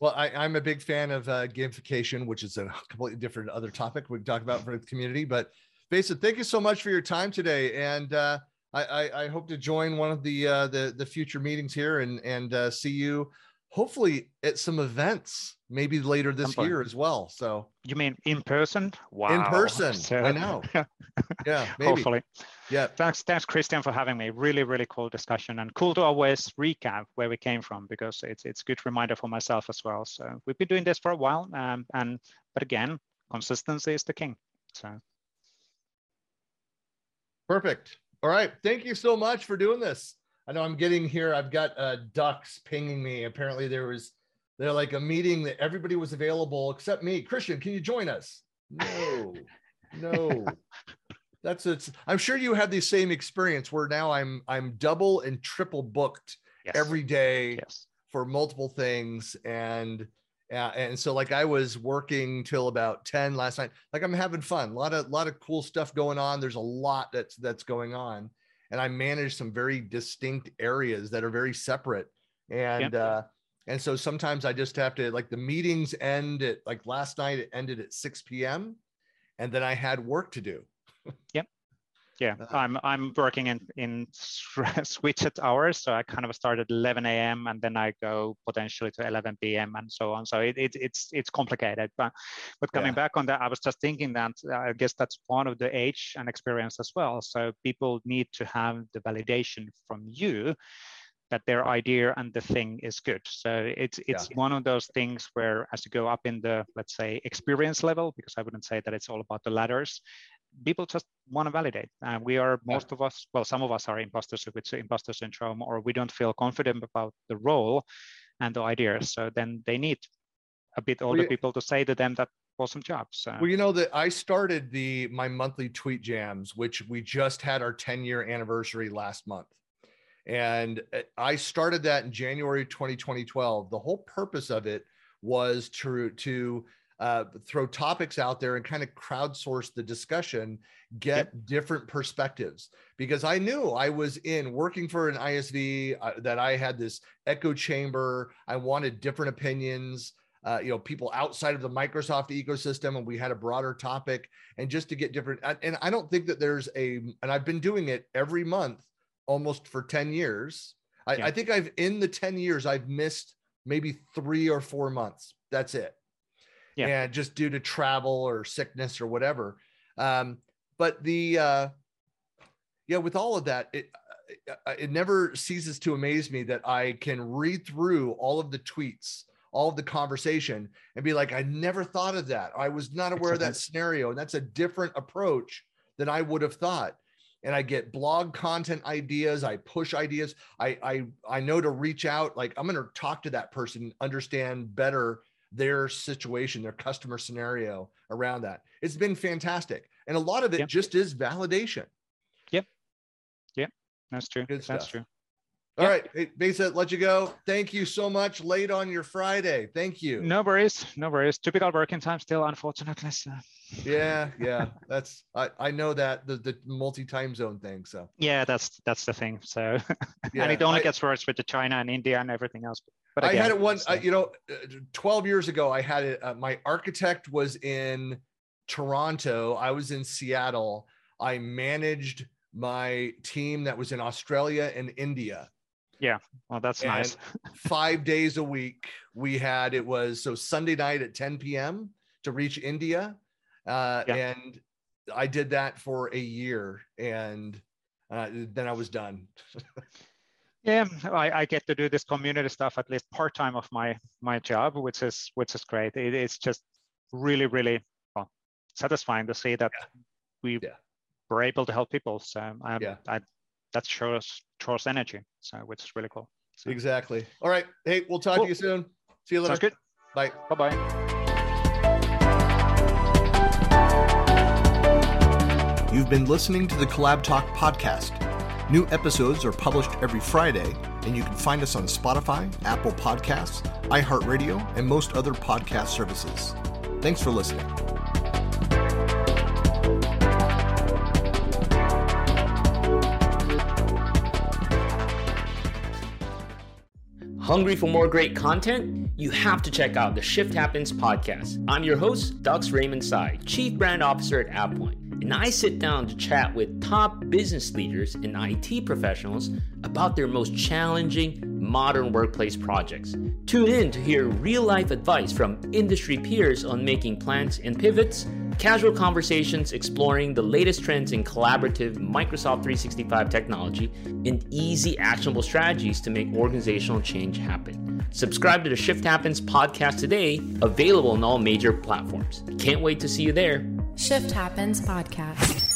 Well, I, am a big fan of uh, gamification, which is a completely different other topic we can talk about for the community. But Vesa, thank you so much for your time today, and uh, I, I, I, hope to join one of the uh, the, the future meetings here and and uh, see you hopefully at some events maybe later this year as well so. You mean in person? Wow. In person so, i know. Yeah maybe. hopefully. Yeah. Thanks thanks christian for having me. Really really cool discussion and cool to always recap where we came from because it's it's good reminder for myself as well. So we've been doing this for a while um, and but again consistency is the king. So. Perfect. All right. Thank you so much for doing this I know I'm getting here. I've got uh, Dux pinging me. Apparently, there was they're like a meeting that everybody was available except me. Christian, can you join us? No, no. That's it. I'm sure you had the same experience where now I'm I'm double and triple booked yes. every day yes. for multiple things and. Yeah, and so like I was working till about 10 last night. Like I'm having fun. A lot of lot of cool stuff going on. There's a lot that's that's going on and I manage some very distinct areas that are very separate. And uh, and so sometimes I just have to like the meetings end at like last night it ended at 6 p.m. and then I had work to do. yep. Yeah, uh, I'm I'm working in in switched hours, so I kind of start at 11 a.m. and then I go potentially to 11 p.m. and so on. So it, it it's it's complicated. But but coming yeah. back on that, I was just thinking that uh, I guess that's part of the age and experience as well. So people need to have the validation from you that their idea and the thing is good. So it's it's yeah. one of those things where as you go up in the let's say experience level, because I wouldn't say that it's all about the ladders, people just want to validate. Uh, we are most yeah. of us, well, some of us are imposters with imposter syndrome, or we don't feel confident about the role and the ideas. So then they need a bit older well, people to say to them that awesome job. So. Well, you know that I started the my monthly tweet jams, which we just had our 10 year anniversary last month. And uh, I started that in January 2012. The whole purpose of it was to to uh, throw topics out there and kind of crowdsource the discussion, get yep. different perspectives. Because I knew I was in working for an ISV uh, that I had this echo chamber. I wanted different opinions. Uh, you know, people outside of the Microsoft ecosystem, and we had a broader topic, and just to get different. And I don't think that there's a, and I've been doing it every month almost for 10 years. I, yeah. I think I've in the 10 years, I've missed maybe three or four months. That's it yeah. and just due to travel or sickness or whatever. Um, but the uh, yeah, with all of that, it uh, it never ceases to amaze me that I can read through all of the tweets, all of the conversation, and be like, I never thought of that. I was not aware of that scenario, and that's a different approach than I would have thought. And I get blog content ideas. I push ideas. I I I know to reach out. Like I'm going to talk to that person, understand better their situation, their customer scenario around that. It's been fantastic. And a lot of it yep. just is validation. Yep. Yep. That's true. Good That's true. All yep. right, hey, Vesa, let you go. Thank you so much. Late on your Friday. Thank you. No worries. No worries. Typical working time still, unfortunately. So. Yeah, yeah. That's I, I know that the the multi time zone thing. So yeah, that's that's the thing. So yeah, and it only I, gets worse with the China and India and everything else. But again, I had it one. Uh, you know, uh, twelve years ago, I had it. Uh, my architect was in Toronto. I was in Seattle. I managed my team that was in Australia and India yeah. Well, that's and nice. five days a week we had it was so Sunday night at 10 p.m. to reach India. Uh, yeah. And I did that for a year and uh, then I was done. yeah, I, I, get to do this community stuff at least part time of my my job, which is which is great. It, it's just really really well, satisfying to see that yeah. we yeah. were able to help people. So um, yeah. I that shows shows energy. So which is really cool. So. Exactly. All right. Hey, we'll talk cool. to you soon. See you later. Sounds good. Bye. Bye bye. You've been listening to the Collab Talk podcast. New episodes are published every Friday, and you can find us on Spotify, Apple Podcasts, iHeartRadio, and most other podcast services. Thanks for listening. Hungry for more great content? You have to check out the Shift Happens podcast. I'm your host, Dux Raymond Sy, Chief Brand Officer at AvePoint, and I sit down to chat with top business leaders and IT professionals about their most challenging modern workplace projects. Tune in to hear real life advice from industry peers on making plans and pivots casual conversations exploring the latest trends in collaborative Microsoft 365 technology, and easy, actionable strategies to make organizational change happen. Subscribe to the Shift Happens podcast today, available on all major platforms. Can't wait to see you there. Shift Happens podcast.